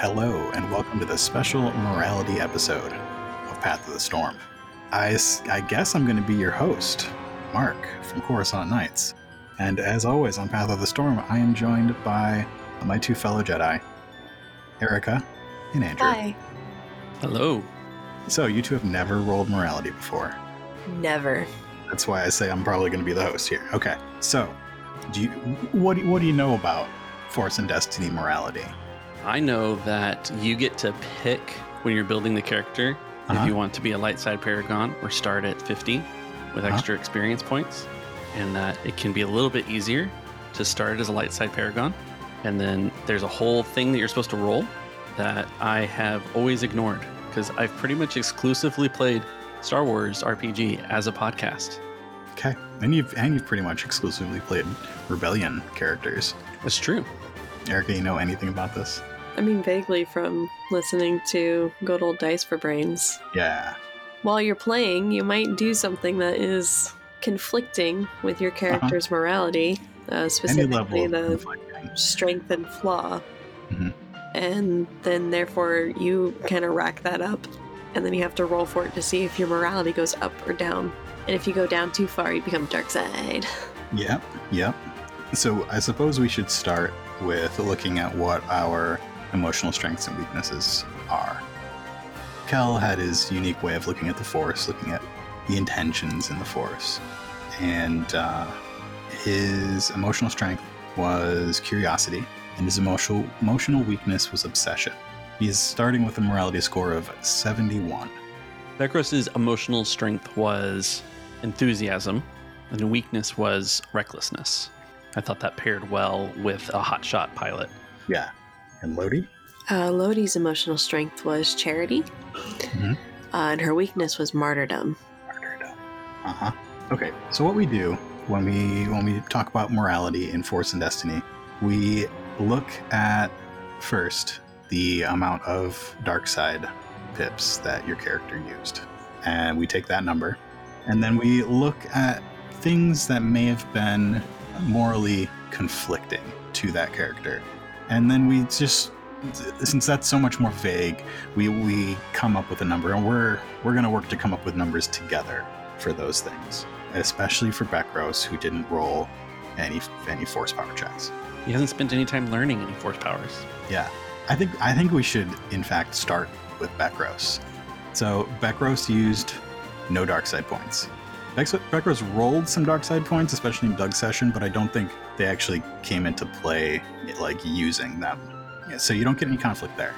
hello, and welcome to the special morality episode of Path of the Storm. I guess I'm going to be your host, Mark from Coruscant Nights. And as always on Path of the Storm, I am joined by my two fellow Jedi, Erica and Andrew. Hi. Hello. So, you two have never rolled morality before. Never. That's why I say I'm probably going to be the host here. Okay. So, do you what do you, what do you know about Force and Destiny morality? I know that you get to pick when you're building the character Uh-huh. if you want to be a light side paragon or start at 50 with Uh-huh. extra experience points, and that it can be a little bit easier to start as a light side paragon. And then there's a whole thing that you're supposed to roll that I have always ignored because I've pretty much exclusively played Star Wars RPG as a podcast. Okay. And you've and you've pretty much exclusively played rebellion characters. That's true. Erica, you know anything about this? I mean, vaguely from listening to good old Dice for Brains. Yeah. While you're playing, you might do something that is conflicting with your character's morality, uh, specifically the strength and flaw. Mhm. And then, therefore, you kind of rack that up, and then you have to roll for it to see if your morality goes up or down. And if you go down too far, you become dark side. Yep. Yep. So I suppose we should start with looking at what our emotional strengths and weaknesses are. Kel had his unique way of looking at the Force, looking at the intentions in the Force. And uh, his emotional strength was curiosity, and his emotional, emotional weakness was obsession. He is starting with a morality score of 71. Bekros's emotional strength was enthusiasm, and weakness was recklessness. I thought that paired well with a hotshot pilot. Yeah. And Lodi? Uh, Lodi's emotional strength was charity, Mhm. uh, and her weakness was martyrdom. martyrdom. Uh huh. Okay, so what we do when we when we talk about morality in Force and Destiny, we look at first the amount of dark side pips that your character used, and we take that number, and then we look at things that may have been morally conflicting to that character, and then we just since that's so much more vague, we we come up with a number, and we're we're gonna work to come up with numbers together for those things, especially for Bekros, who didn't roll any any force power checks. He hasn't spent any time learning any force powers. Yeah, I think I think we should in fact start with Bekros. So Bekros used no dark side points. Bekros rolled some dark side points, especially in Doug's session, but I don't think they actually came into play like using them. Yeah, so you don't get any conflict there.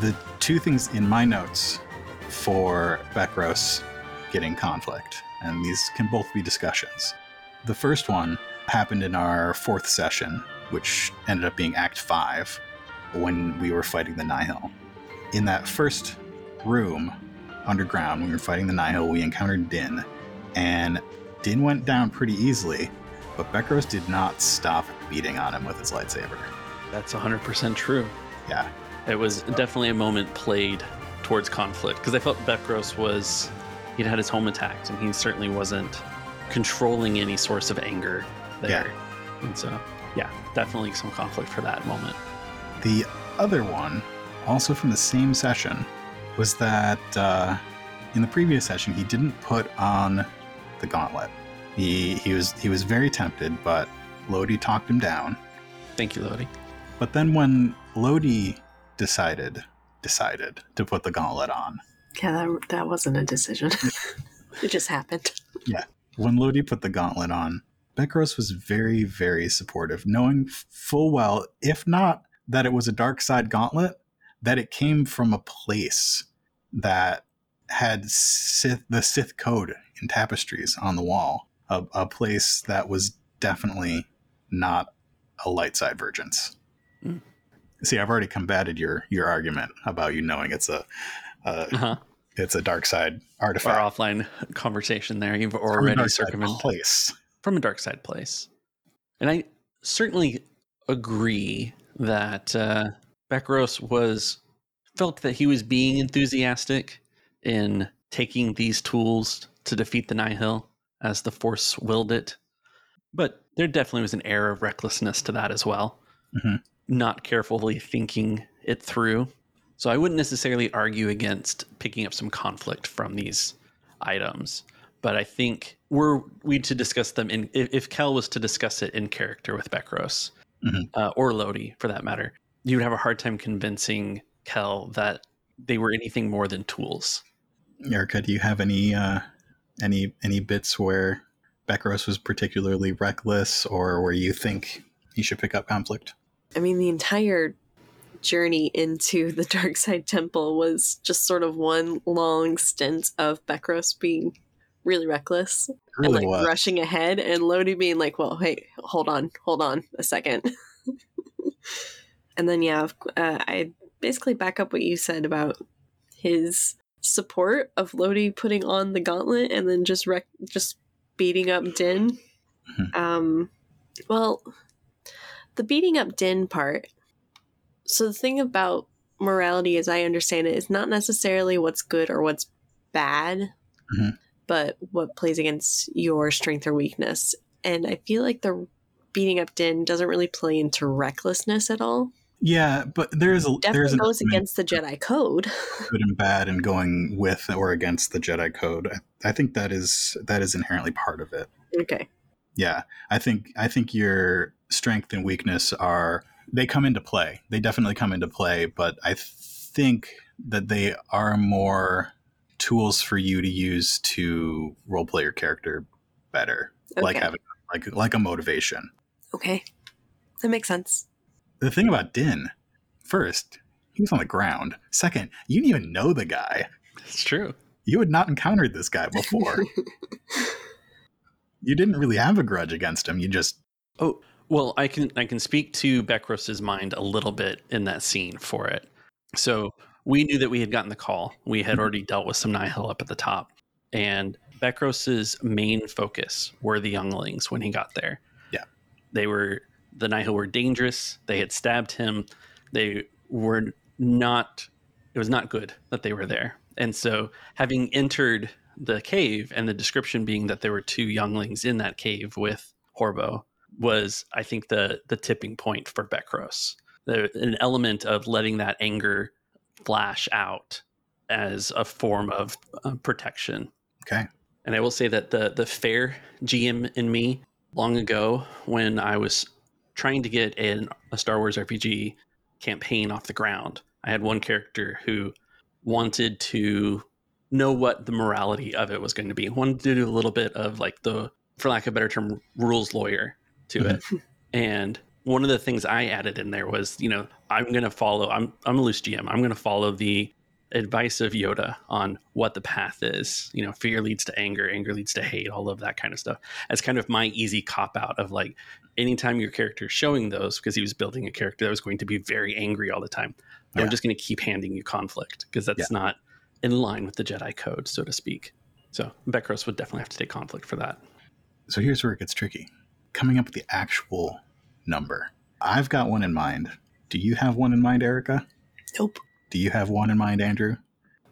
The two things in my notes for Bekros getting conflict, and these can both be discussions. The first one happened in our fourth session, which ended up being Act 5, when we were fighting the Nihil. In that first room, underground, when we were fighting the Nihil, we encountered Din, and Din went down pretty easily, but Bekros did not stop beating on him with his lightsaber. That's 100% true. Yeah. It was definitely a moment played towards conflict because I felt Bekros was, he'd had his home attacked and he certainly wasn't controlling any source of anger there. Yeah. And so, yeah, definitely some conflict for that moment. The other one, also from the same session, was that uh, in the previous session he didn't put on the gauntlet. He he was he was very tempted, but Lodi talked him down. Thank you, Lodi. But then when Lodi decided decided to put the gauntlet on, Yeah, that, that wasn't a decision. it just happened. Yeah. When Lodi put the gauntlet on, Bekros was very, very supportive, knowing full well, if not that it was a dark side gauntlet, that it came from a place that had Sith, the Sith code in tapestries on the wall, a, a place that was definitely not a light side vergence. Mm. See, I've already combated your your argument about you knowing it's a, a Uh-huh. it's a dark side Our artifact. offline conversation there. You've already circumvented place. from a dark side place. And I certainly agree that uh, was felt that he was being enthusiastic in taking these tools to defeat the Nihil as the Force willed it. But there definitely was an air of recklessness to that as well. Mhm. Not carefully thinking it through. So I wouldn't necessarily argue against picking up some conflict from these items, but I think were we to discuss them in if, if Kel was to discuss it in character with Bekros Mhm. uh, or Lodi for that matter, you would have a hard time convincing Kel that they were anything more than tools. Erica, do you have any uh, any any bits where Bekros was particularly reckless, or where you think he should pick up conflict? I mean, the entire journey into the Dark Side Temple was just sort of one long stint of Bekros being really reckless It and like was. rushing ahead, and Lodi being like, "Well, hey, hold on, hold on a second. and then yeah, uh, I basically back up what you said about his support of Lodi putting on the gauntlet and then just rec- just beating up Din. Mhm. Um, well, the beating up Din part. So the thing about morality, as I understand it, is not necessarily what's good or what's bad, Mhm. but what plays against your strength or weakness. And I feel like the beating up Din doesn't really play into recklessness at all. Yeah, but there's a there's Definitely an goes against the Jedi code. good and bad and going with or against the Jedi code. I, I think that is that is inherently part of it. okay. Yeah, I think I think your strength and weakness are they come into play. They definitely come into play, but I think that they are more tools for you to use to roleplay your character better, like having like like a motivation. Okay. That makes sense. The thing about Din, first, he was on the ground. Second, you didn't even know the guy. It's true. You had not encountered this guy before. you didn't really have a grudge against him. You just Oh, well, I can I can speak to Bekros's mind a little bit in that scene for it. So we knew that we had gotten the call. We had Mhm. already dealt with some Nihil up at the top, and Bekros's main focus were the younglings when he got there. Yeah. they were the Nihil were dangerous. They had stabbed him. They were not. It was not good that they were there. And so, having entered the cave, and the description being that there were two younglings in that cave with Horbo, was I think the the tipping point for. There, an element of letting that anger flash out as a form of uh, protection. okay. And I will say that the the fair GM in me long ago when I was trying to get an, a Star Wars RPG campaign off the ground, I had one character who wanted to know what the morality of it was going to be. Wanted to do a little bit of like the, for lack of a better term, rules lawyer to mm-hmm. it. And one of the things I added in there was, you know, I'm going to follow. I'm I'm a loose GM. I'm going to follow the advice of Yoda on what the path is. You know, fear leads to anger, anger leads to hate, all of that kind of stuff. As kind of my easy cop out of like anytime your character is showing those, because he was building a character that was going to be very angry all the time. Yeah. I'm just going to keep handing you conflict because that's Yeah. not in line with the Jedi code, so to speak. So Bekros would definitely have to take conflict for that. So here's where it gets tricky. Coming up with the actual number. I've got one in mind. Do you have one in mind, Erica? Nope. Do you have one in mind, Andrew?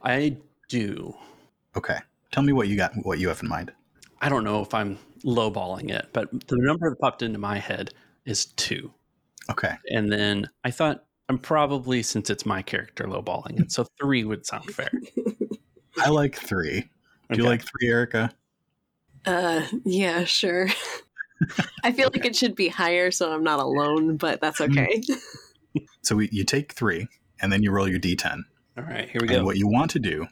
I do. Okay. Tell me what you got what you have in mind. I don't know if I'm lowballing it, but the number that popped into my head is two. Okay. And then I thought I'm probably, since it's my character, lowballing it. So three would sound fair. I like three. Do you like three, Erica? Uh, yeah, sure. I feel like it should be higher, so I'm not alone, but that's okay. So we, you take three, and then you roll your d10. All right, here we And go. what you want to do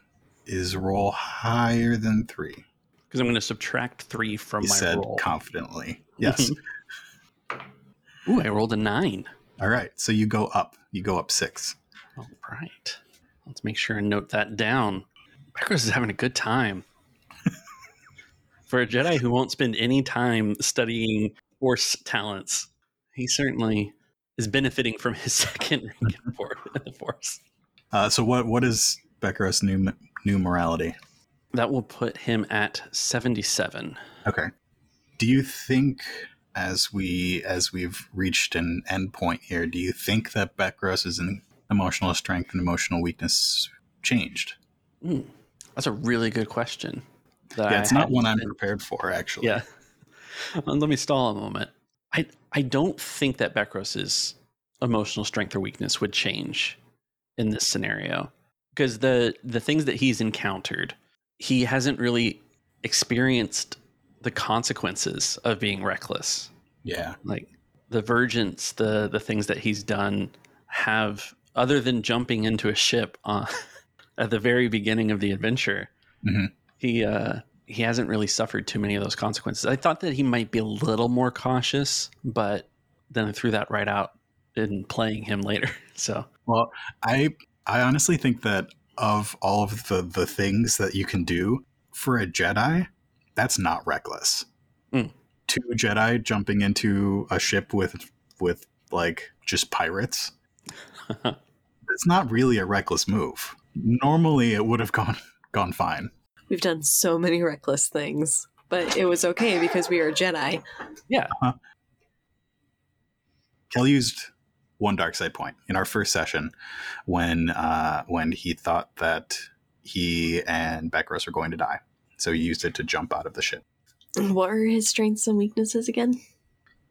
is roll higher than three. Because I'm going to subtract three from You my said roll. confidently. Yes. Ooh, I rolled a nine. All right. So you go up. You go up six. All right. Let's make sure and note that down. Bekros is having a good time. For a Jedi who won't spend any time studying Force talents, he certainly is benefiting from his second rank in for- the Force. Uh, so what what is Bekros' new new morality? That will put him at 77. Okay. Do you think as we as we've reached an end point here, do you think that Bekros' an emotional strength and emotional weakness changed? Hmm, that's a really good question. yeah, I it's not one I'm prepared for actually. Yeah. Let me stall a moment. I don't think that Bekros' emotional strength or weakness would change in this scenario because the the things that he's encountered, he hasn't really experienced the consequences of being reckless. Yeah. Like the vergence, the the things that he's done have other than jumping into a ship uh, at the very beginning of the adventure, Mhm. he uh, he hasn't really suffered too many of those consequences. I thought that he might be a little more cautious, but then I threw that right out in playing him later. So Well, I I honestly think that of all of the the things that you can do for a Jedi, that's not reckless. Mm. Two Jedi jumping into a ship with with like just pirates. it's not really a reckless move. Normally, it would have gone gone fine. We've done so many reckless things, but it was okay because we are Jedi. Yeah. Huh? Kel used one dark side point in our first session when uh, when he thought that he and Bekros were going to die. So he used it to jump out of the ship. What are his strengths and weaknesses again?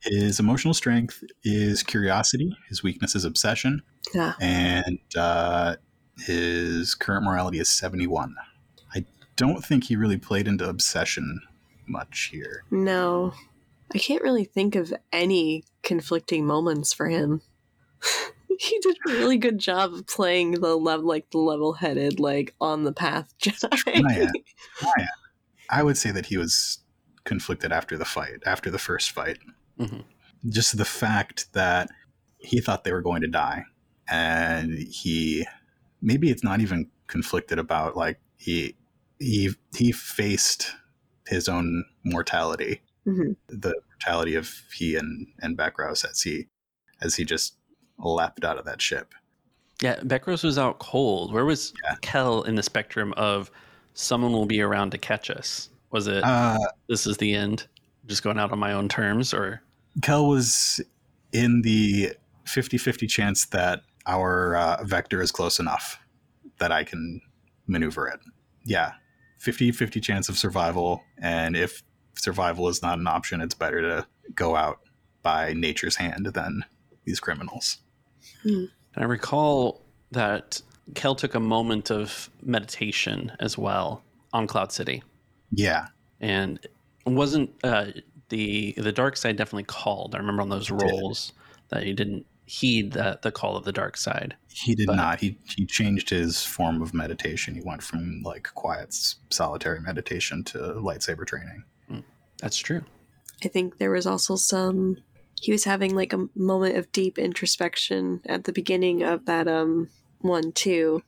His emotional strength is curiosity. His weakness is obsession. Yeah. And uh, his current morality is 71 don't think he really played into obsession much here. No. I can't really think of any conflicting moments for him. he did a really good job of playing the level like the level-headed like on the path Jedi. Maya. Maya. I would say that he was conflicted after the fight, after the first fight. Mhm. Just the fact that he thought they were going to die, and he maybe it's not even conflicted about like he he he faced his own mortality, Mhm. the mortality of he and and Backrouse as he as he just leapt out of that ship. yeah. Bekros was out cold. Where was Yeah. Kel in the spectrum of someone will be around to catch us? Was it Uh, this is the end? Just going out on my own terms, or Kel was in the 50 50 chance that our uh, vector is close enough that I can maneuver it. Yeah, 50 50 chance of survival. And if survival is not an option, it's better to go out by nature's hand than these criminals. And I recall that Kel took a moment of meditation as well on Cloud City, Yeah, and wasn't uh, the the dark side definitely called. I remember on those rolls that he didn't heed the, the call of the dark side. he did But- not. He, he changed his form of meditation. He went from like quiet, solitary meditation to lightsaber training. That's true. I think there was also some he was having like a moment of deep introspection at the beginning of that um one too.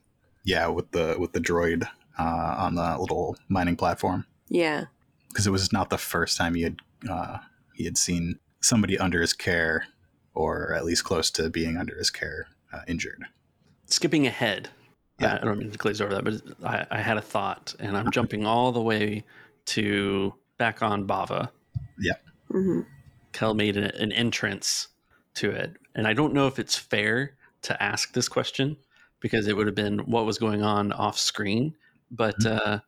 Yeah, with the with the droid uh, on the little mining platform. Yeah. because it was not the first time he had uh, he had seen somebody under his care, or at least close to being under his care, uh, injured. Skipping ahead, Yeah. I don't mean to glaze over that, but I, I had a thought, and I'm jumping all the way to back on Bava. hmm Kel made a, an entrance to it. And I don't know if it's fair to ask this question because it would have been what was going on off screen. But uh,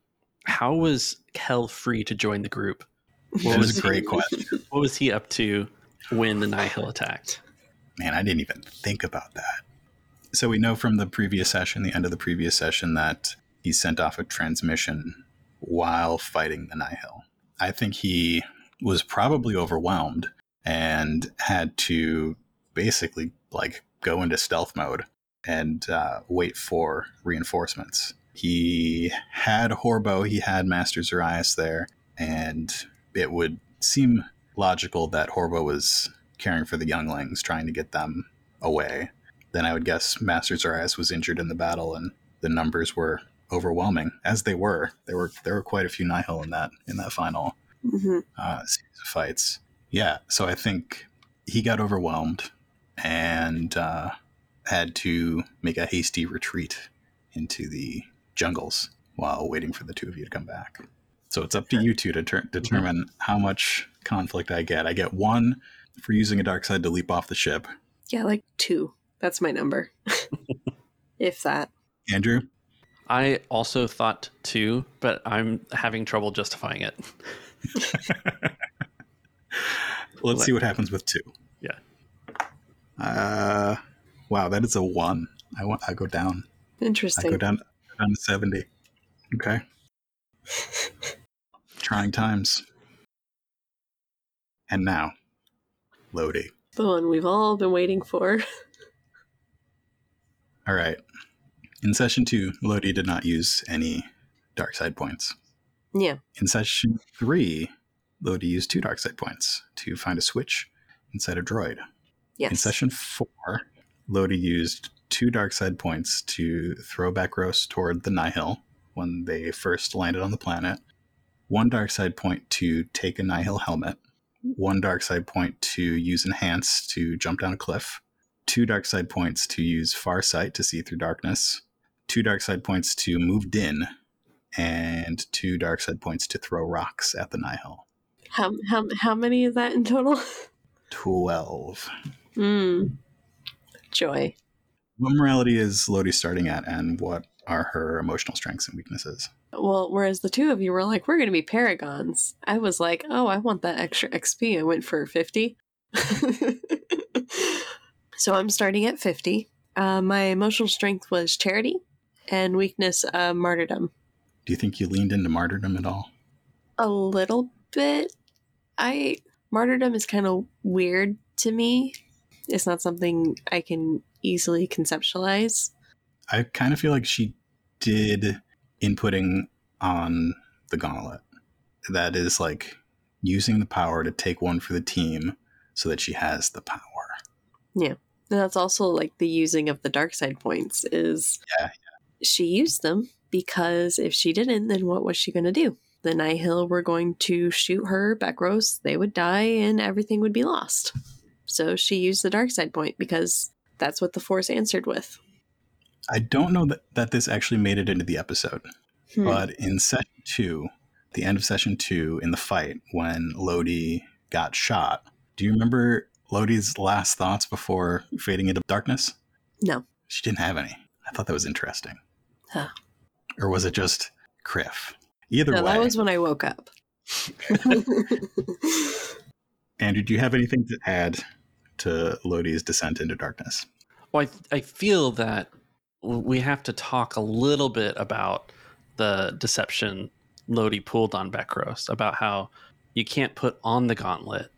how was Kel free to join the group? That was a great question. What was he up to when the Nihil attacked? Man, I didn't even think about that. So we know from the previous session, the end of the previous session, that he sent off a transmission while fighting the Nihil. I think he was probably overwhelmed and had to basically like go into stealth mode and uh, wait for reinforcements. He had Horbo, he had Master Zarias there, and it would seem logical that Horbo was caring for the younglings, trying to get them away. Then I would guess Master Zarias was injured in the battle, and the numbers were overwhelming, as they were. There were there were quite a few Nihil in that in that final hmm uh, series of fights. Yeah, so I think he got overwhelmed and uh, had to make a hasty retreat into the jungles while waiting for the two of you to come back. So it's up to you two to ter- determine how much conflict I get. I get one for using a dark side to leap off the ship. Yeah, like two. That's my number. if that. Andrew, I also thought two, but I'm having trouble justifying it. let's see what happens with two. Yeah. Uh, wow, that is a one. I want. I go down. Interesting. I Interesting. go down down to seventy. Okay. Trying times. And now, Lodi. The one we've all been waiting for. All right. In session two, Lodi did not use any dark side points. Yeah. In session three, Lodi used two dark side points to find a switch inside a droid. Yes. In session four, Lodi used two dark side points to throw Bekros toward the Nihil when they first landed on the planet. One dark side point to take a Nihil helmet. One dark side point to use enhance to jump down a cliff. Two dark side points to use far sight to see through darkness. Two dark side points to move Din, and two dark side points to throw rocks at the Nihil. How how how many is that in total? Twelve. Hmm. Joy. What morality is Lodi starting at, and what are her emotional strengths and weaknesses? Well, whereas the two of you were like, we're going to be paragons. I was like, oh, I want that extra XP. I went for 50. so I'm starting at 50. Uh, my emotional strength was charity and weakness, uh, martyrdom. Do you think you leaned into martyrdom at all? A little bit. I martyrdom is kind of weird to me. It's not something I can easily conceptualize. I kind of feel like she did inputting on the gauntlet. That is like using the power to take one for the team so that she has the power. And that's also like the using of the dark side points is Yeah, yeah. she used them because if she didn't, then what was she going to do? The Nihil were going to shoot her, Bekros, they would die, and everything would be lost. So she used the dark side point because that's what the Force answered with. I don't know that, that this actually made it into the episode, Hmm. but in session two, the end of session two, in the fight when Lodi got shot, do you remember Lodi's last thoughts before fading into darkness? No. She didn't have any. I thought that was interesting. Huh. Or was it just Criff? Either No, way. that was when I woke up. Andrew, do you have anything to add to Lodi's descent into darkness? Well, I, I feel that w- we have to talk a little bit about the deception Lodi pulled on Bekros about how you can't put on the gauntlet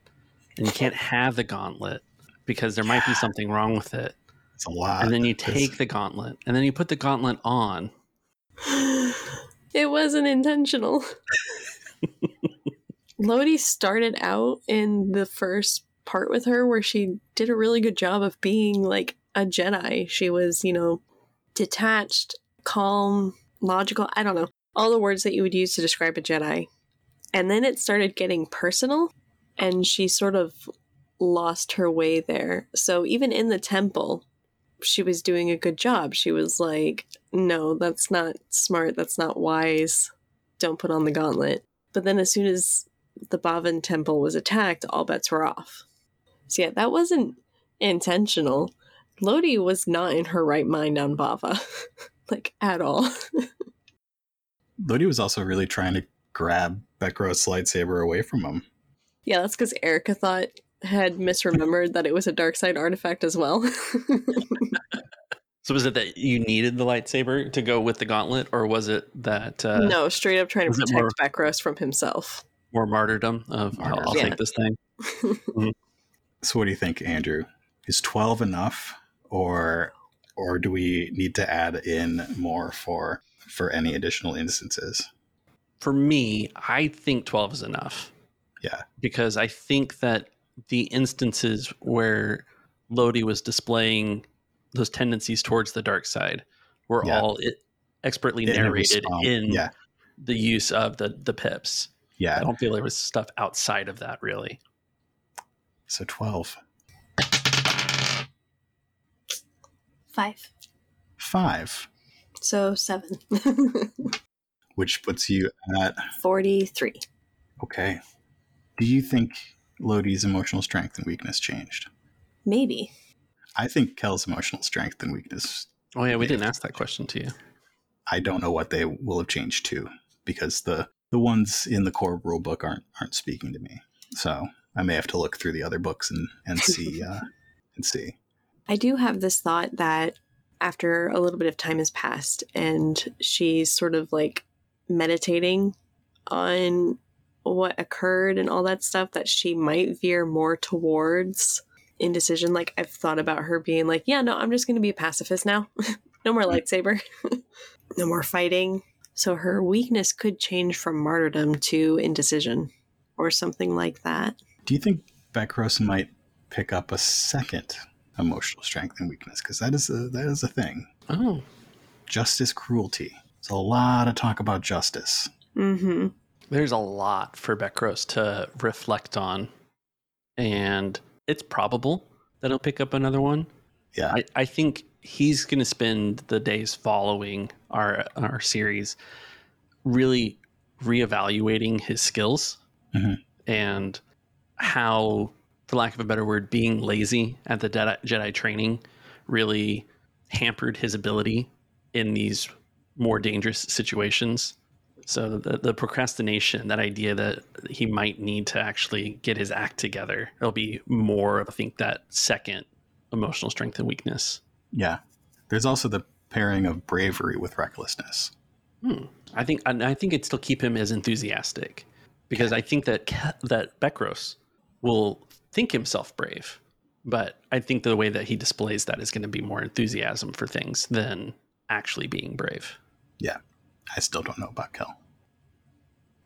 and you can't have the gauntlet because there might be something wrong with it. It's a lot. And then you take the gauntlet and then you put the gauntlet on. it wasn't intentional. Lodi started out in the first part with her where she did a really good job of being like a Jedi. She was, you know, detached, calm, logical. I don't know. All the words that you would use to describe a Jedi. And then it started getting personal, and she sort of lost her way there. So even in the temple, she was doing a good job. She was like, no, that's not smart. That's not wise. Don't put on the gauntlet. But then as soon as the Bavin temple was attacked, all bets were off. So yeah, that wasn't intentional. Lodi was not in her right mind on Bava. like at all. Lodi was also really trying to grab Bekros' lightsaber away from him. yeah, that's because Erica thought had misremembered that it was a dark side artifact as well. So was it that you needed the lightsaber to go with the gauntlet, or was it that uh, no, straight up trying to protect more- Bekros from himself. more martyrdom of I'll, I'll Yeah. take this thing? So what do you think, Andrew? Is 12 enough or or do we need to add in more for for any additional instances? For me, I think 12 is enough. Yeah. Because I think that the instances where Lodi was displaying those tendencies towards the dark side were Yeah. all it, expertly narrated in Yeah. the use of the the pips. Yeah. I don't feel there was stuff outside of that really. So 12. Five. 5, So seven. which puts you at 43. okay. Do you think Lodi's emotional strength and weakness changed? Maybe. I think Kel's emotional strength and weakness Oh yeah, we didn't ask that question to you. I don't know what they will have changed to because the the ones in the core rule book aren't aren't speaking to me. So I may have to look through the other books and and see uh, and see. I do have this thought that after a little bit of time has passed and she's sort of like meditating on what occurred and all that stuff that she might veer more towards indecision. Like i've thought about her being like yeah no i'm just going to be a pacifist now. No more mm-hmm. lightsaber. No more fighting. So her weakness could change from martyrdom to indecision or something like that. Do you think Bekros might pick up a second emotional strength and weakness? Because that is a that is a thing. Oh, Justice, cruelty. There's a lot of talk about justice. mm-hmm there's a lot for Bekros to reflect on, and it's probable that he'll pick up another one. Yeah. I, I think he's going to spend the days following our our series really reevaluating his skills Mhm. and how, for lack of a better word, being lazy at the Jedi, Jedi training really hampered his ability in these more dangerous situations. So the, the procrastination, that idea that he might need to actually get his act together, it'll be more of I think that second emotional strength and weakness. Yeah. There's also the pairing of bravery with recklessness. Hmm. I think I think it'd still keep him as enthusiastic because I think that that Bekros will think himself brave, but I think the way that he displays that is going to be more enthusiasm for things than actually being brave. Yeah. I still don't know about Kel.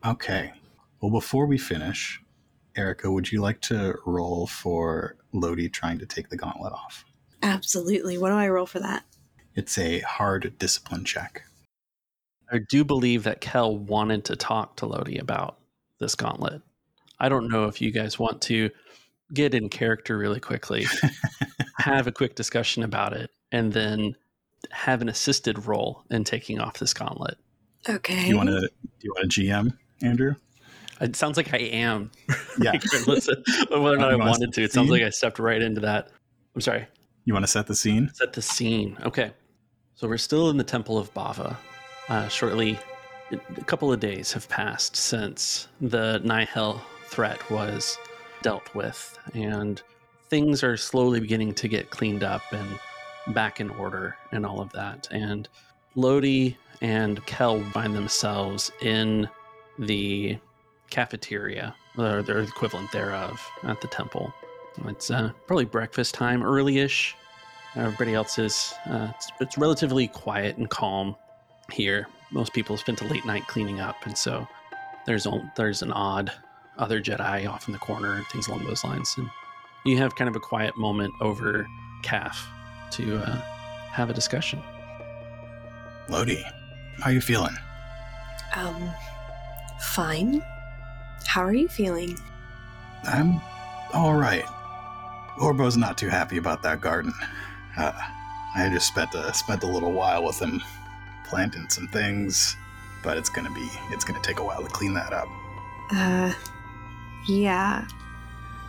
Okay. Well, before we finish, Erica, would you like to roll for Lodi trying to take the gauntlet off? absolutely what do i roll for that It's a hard discipline check. I do believe that Kel wanted to talk to Lodi about this gauntlet. I don't know if you guys want to get in character really quickly, have a quick discussion about it, and then have an assisted role in taking off this gauntlet. okay Do you want to? Do you want to GM, Andrew? It sounds like I am. Yeah. Regardless of whether or not I wanted to. It sounds like I stepped right into that. I'm sorry. You want to set the scene? Set the scene. Okay. So we're still in the Temple of Bava. Uh, shortly, a couple of days have passed since the Nihil threat was dealt with, and things are slowly beginning to get cleaned up and back in order and all of that. And Lodi and Kel find themselves in the cafeteria, or their equivalent thereof, at the temple. It's uh, probably breakfast time, early-ish. Everybody else is. Uh, it's, it's relatively quiet and calm here. Most people spent a late night cleaning up, and so there's a, there's an odd other Jedi off in the corner and things along those lines. And you have kind of a quiet moment over caf to uh, have a discussion. Lodi, how are you feeling? um fine how are you feeling I'm all right. Horbo's not too happy about that garden. Uh, I just spent a spent a little while with him planting some things, but it's gonna be it's gonna take a while to clean that up. Uh, yeah.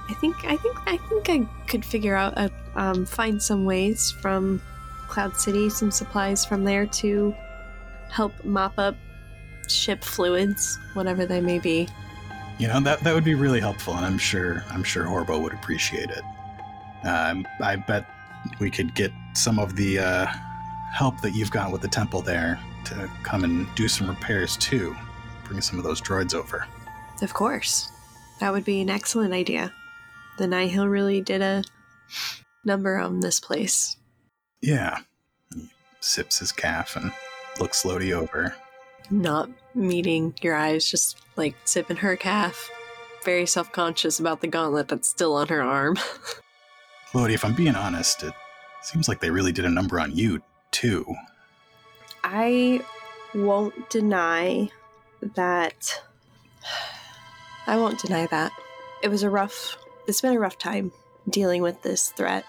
I think I think I think I could figure out a um find some ways from Cloud City, some supplies from there to help mop up ship fluids, whatever they may be. You know that that would be really helpful, and I'm sure I'm sure Horbo would appreciate it. Um, I bet we could get some of the uh, help that you've got with the temple there to come and do some repairs too. Bring some of those droids over. Of course, that would be an excellent idea. The Nihil really did a number on this place. Yeah. He sips his caf and looks Lodi over. Not meeting your eyes, just like sipping her caf. Very self conscious about the gauntlet that's still on her arm. Lodi, if I'm being honest, it seems like they really did a number on you too. I won't deny that. I won't deny that. It was a rough. It's been a rough time dealing with this threat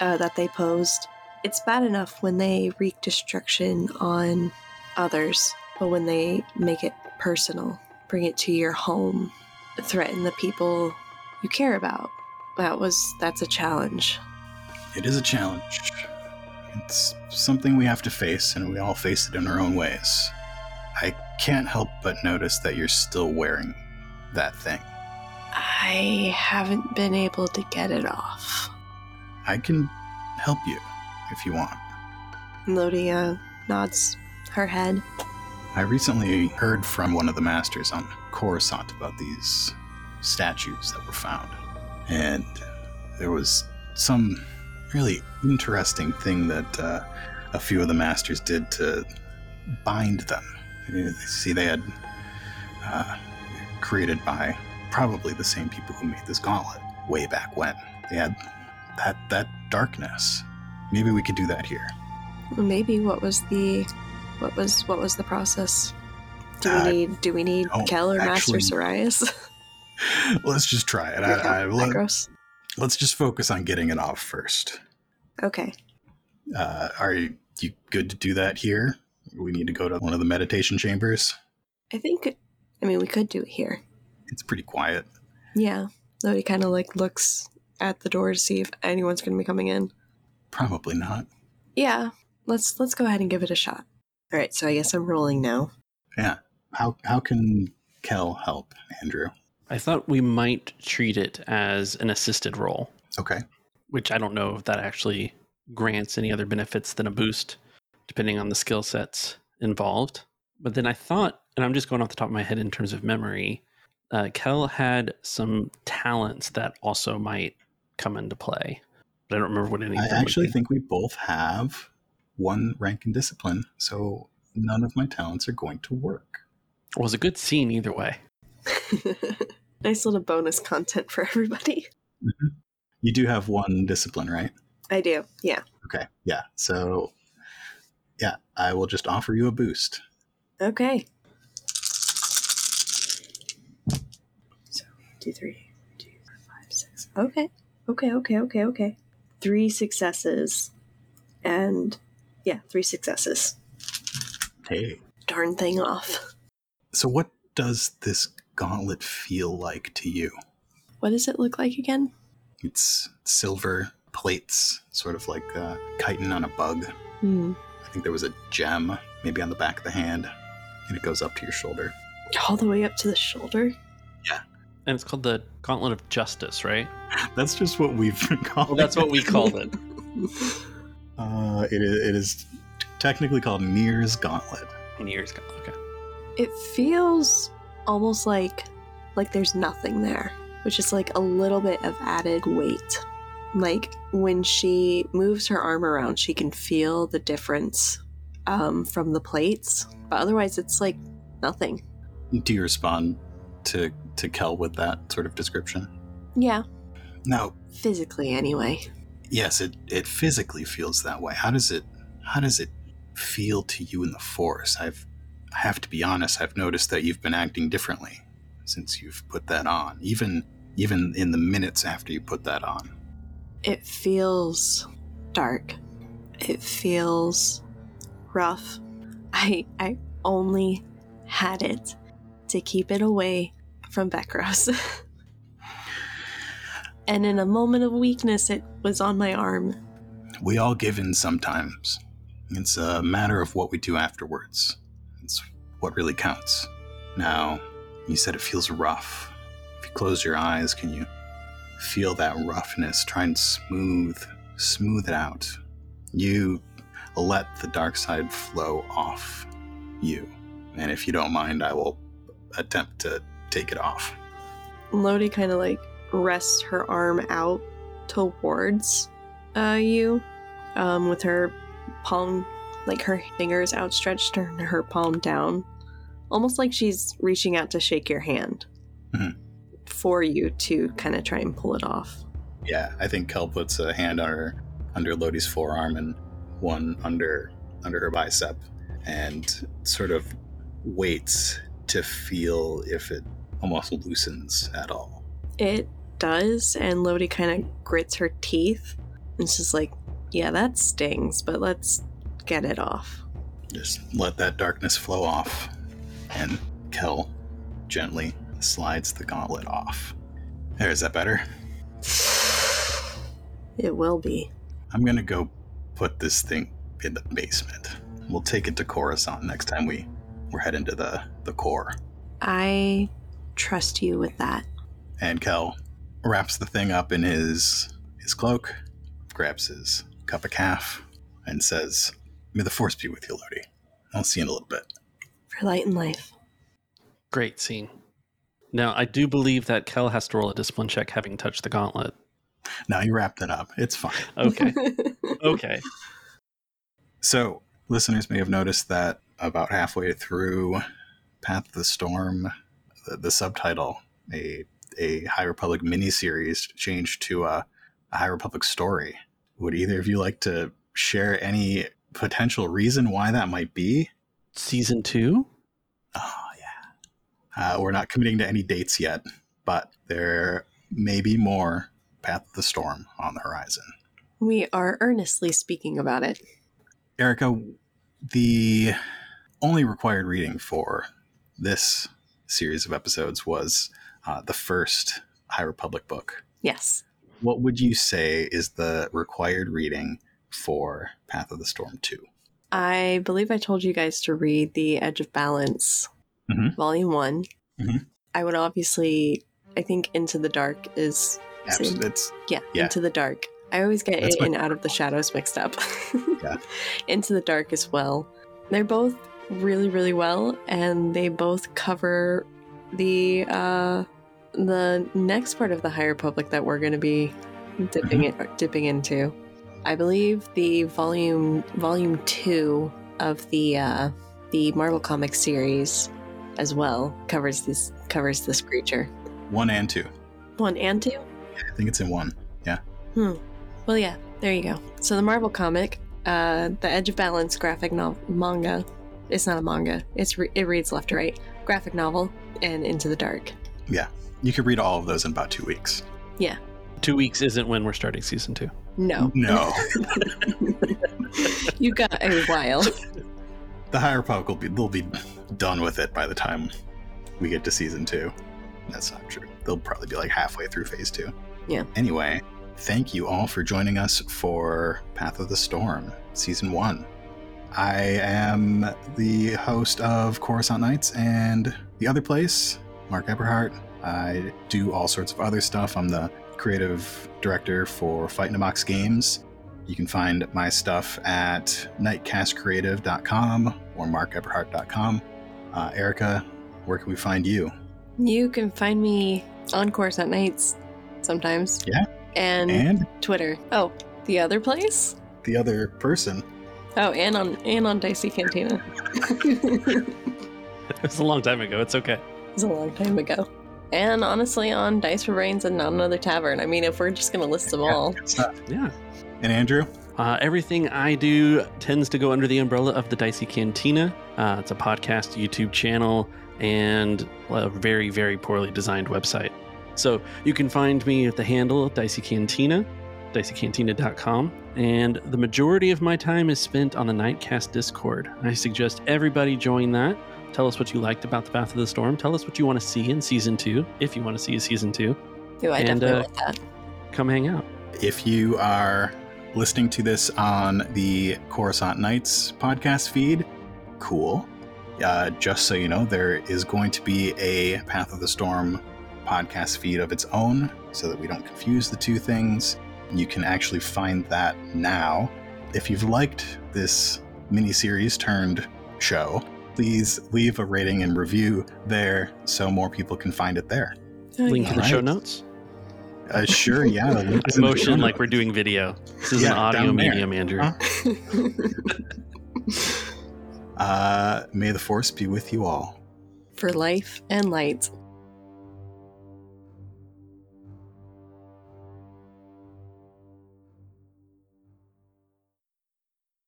uh, that they posed. It's bad enough when they wreak destruction on others, but when they make it personal, bring it to your home, threaten the people you care about, that was that's a challenge. It is a challenge. It's something we have to face, and we all face it in our own ways. I can't help but notice that you're still wearing that thing. I haven't been able to get it off. I can help you if you want. Lodi uh, nods her head. I recently heard from one of the masters on Coruscant about these statues that were found. And there was some really interesting thing that uh, a few of the masters did to bind them. You see, they had uh, created by probably the same people who made this gauntlet way back when. They had that that darkness. Maybe we could do that here. Maybe what was the what was what was the process? Do Uh, we need do we need no, Kel or actually- Master Zarias? Let's just try it. I, I, let, Macros? let's just focus on getting it off first. Okay. Uh, are you, you good to do that here? We need to go to one of the meditation chambers. I think I mean we could do it here. It's pretty quiet. Yeah. Lodi kind of like looks at the door to see if anyone's going to be coming in. Probably not. Yeah. Let's let's go ahead and give it a shot. All right, so I guess I'm rolling now. Yeah. How how can Kel help, Andrew? I thought we might treat it as an assisted roll, Okay. which I don't know if that actually grants any other benefits than a boost, depending on the skill sets involved. But then I thought, and I'm just going off the top of my head in terms of memory, uh, Kel had some talents that also might come into play. But I don't remember what any. of I actually think we both have one rank in discipline, so none of my talents are going to work. it was a good scene either way. nice little bonus content for everybody. You do have one discipline, right? I do. Yeah. Okay. Yeah. So, yeah, I will just offer you a boost. Okay. So, two, three, two, five, six. Okay. Okay, okay, okay, okay. Three successes. And yeah, three successes. Hey. Darn thing off. So, what does this gauntlet feel like to you? What does it look like again? It's silver plates, sort of like uh, chitin on a bug. Hmm. I think there was a gem, maybe on the back of the hand, and it goes up to your shoulder. All the way up to the shoulder? Yeah. And it's called the Gauntlet of Justice, right? That's just what we've been calling. Well, that's what we called it. Uh, it is, it is technically called Nier's Gauntlet. Years Gauntlet, Okay. It feels almost like like there's nothing there, which is like a little bit of added weight. Like when she moves her arm around, she can feel the difference um, from the plates, but otherwise it's like nothing. Do you respond to to Kel with that sort of description? Yeah, Now, physically anyway. yes, it it physically feels that way. How does it how does it feel to you in the force? I've I have to be honest, I've noticed that you've been acting differently since you've put that on. Even even in the minutes after you put that on. It feels dark. It feels rough. I I only had it to keep it away from Bekros. and in a moment of weakness, it was on my arm. We all give in sometimes. It's a matter of what we do afterwards. It's what really counts. Now, you said it feels rough. If you close your eyes, can you feel that roughness? Try and smooth, smooth it out. You let the dark side flow off you. And if you don't mind, I will attempt to take it off. Lodi kind of like rests her arm out towards uh, you um, with her palm, like her fingers outstretched and her palm down. Almost like she's reaching out to shake your hand Mhm. for you to kind of try and pull it off. Yeah, I think Kel puts a hand on her under Lodi's forearm and one under under her bicep, and sort of waits to feel if it almost loosens at all. It does, and Lodi kind of grits her teeth. And she's like, yeah, that stings, but let's get it off. Just let that darkness flow off, and Kel gently slides the gauntlet off. There, is that better? It will be. I'm gonna go put this thing in the basement. We'll take it to Coruscant next time we we're heading to the the core. I trust you with that. And Kel wraps the thing up in his his cloak, grabs his cup of caf, and says, May the force be with you, Lodi. I'll see you in a little bit. For light and life. Great scene. Now, I do believe that Kel has to roll a discipline check having touched the gauntlet. Now you wrapped it up. It's fine. Okay. okay. So, listeners may have noticed that about halfway through Path of the Storm, the, the subtitle, a, a High Republic miniseries, changed to a, a High Republic story. Would either of you like to share any potential reason why that might be? Season two? Oh, yeah. Uh, we're not committing to any dates yet, but there may be more Path of the Storm on the horizon. we are earnestly speaking about it. Erica, the only required reading for this series of episodes was uh, the first High Republic book. Yes. What would you say is the required reading for Path of the Storm 2? I believe I told you guys to read The Edge of Balance, Mhm. Volume one Mhm. I would obviously, I think Into the Dark is, Abs- Same. It's yeah, Yeah. Into the Dark. I always get That's it and Out of the Shadows mixed up. Yeah. Into the Dark as well. They're both really, really well, and they both cover the uh, the next part of the High Republic that we're going to be dipping Mm-hmm. it, dipping into. I believe the volume volume two of the uh, the Marvel Comics series as well covers this covers this creature. one and two. One and two. I think it's in one. Yeah. Hmm. Well, yeah. There you go. So the Marvel comic, uh, the Edge of Balance graphic novel manga. It's not a manga. It's re- it reads left to right. Graphic novel and Into the Dark. Yeah, you could read all of those in about two weeks. Yeah. Two weeks isn't when we're starting season two. No, No, you got a while. the High Republic will be they'll be done with it by the time we get to season two. That's not true. They'll probably be like halfway through phase two. Yeah. Anyway, thank you all for joining us for Path of the Storm, season one. I am the host of Coruscant Nights and The Other Place, Mark Eberhardt. I do all sorts of other stuff. I'm the creative director for Fight in a Box Games. You can find my stuff at nightcastcreative.com or markeberhardt.com. Uh, Erica, where can we find you? You can find me on Coruscant Nights sometimes. Yeah. And, And Twitter. Oh, the other place? the other person. Oh, and on and on Dicey Cantina. it It was a long time ago. It's okay. It was a long time ago. And honestly, on Dice for Brains and Not Another Tavern. I mean, if we're just gonna list them all, Yeah. And Andrew? Uh, everything I do tends to go under the umbrella of the Dicey Cantina. Uh, it's a podcast, YouTube channel, and a very, very poorly designed website. So you can find me at the handle Dicey Cantina, diceycantina.com, and the majority of my time is spent on the Nightcast Discord. I suggest everybody join that. Tell us what you liked about the Path of the Storm. Tell us what you want to see in season two, if you want to see a season two. Ooh, I And, definitely uh, want that. Come hang out. If you are listening to this on the Coruscant Nights podcast feed, cool. Uh, just so you know, there is going to be a Path of the Storm podcast feed of its own so that we don't confuse the two things. You can actually find that now. If you've liked this miniseries turned show, please leave a rating and review there so more people can find it there. Link yeah. in the show notes. Uh, sure, yeah. the link is in the show Motion like we're doing video. This is Yeah, an audio medium, Andrew. Huh? Uh, may the force be with you all. For life and light.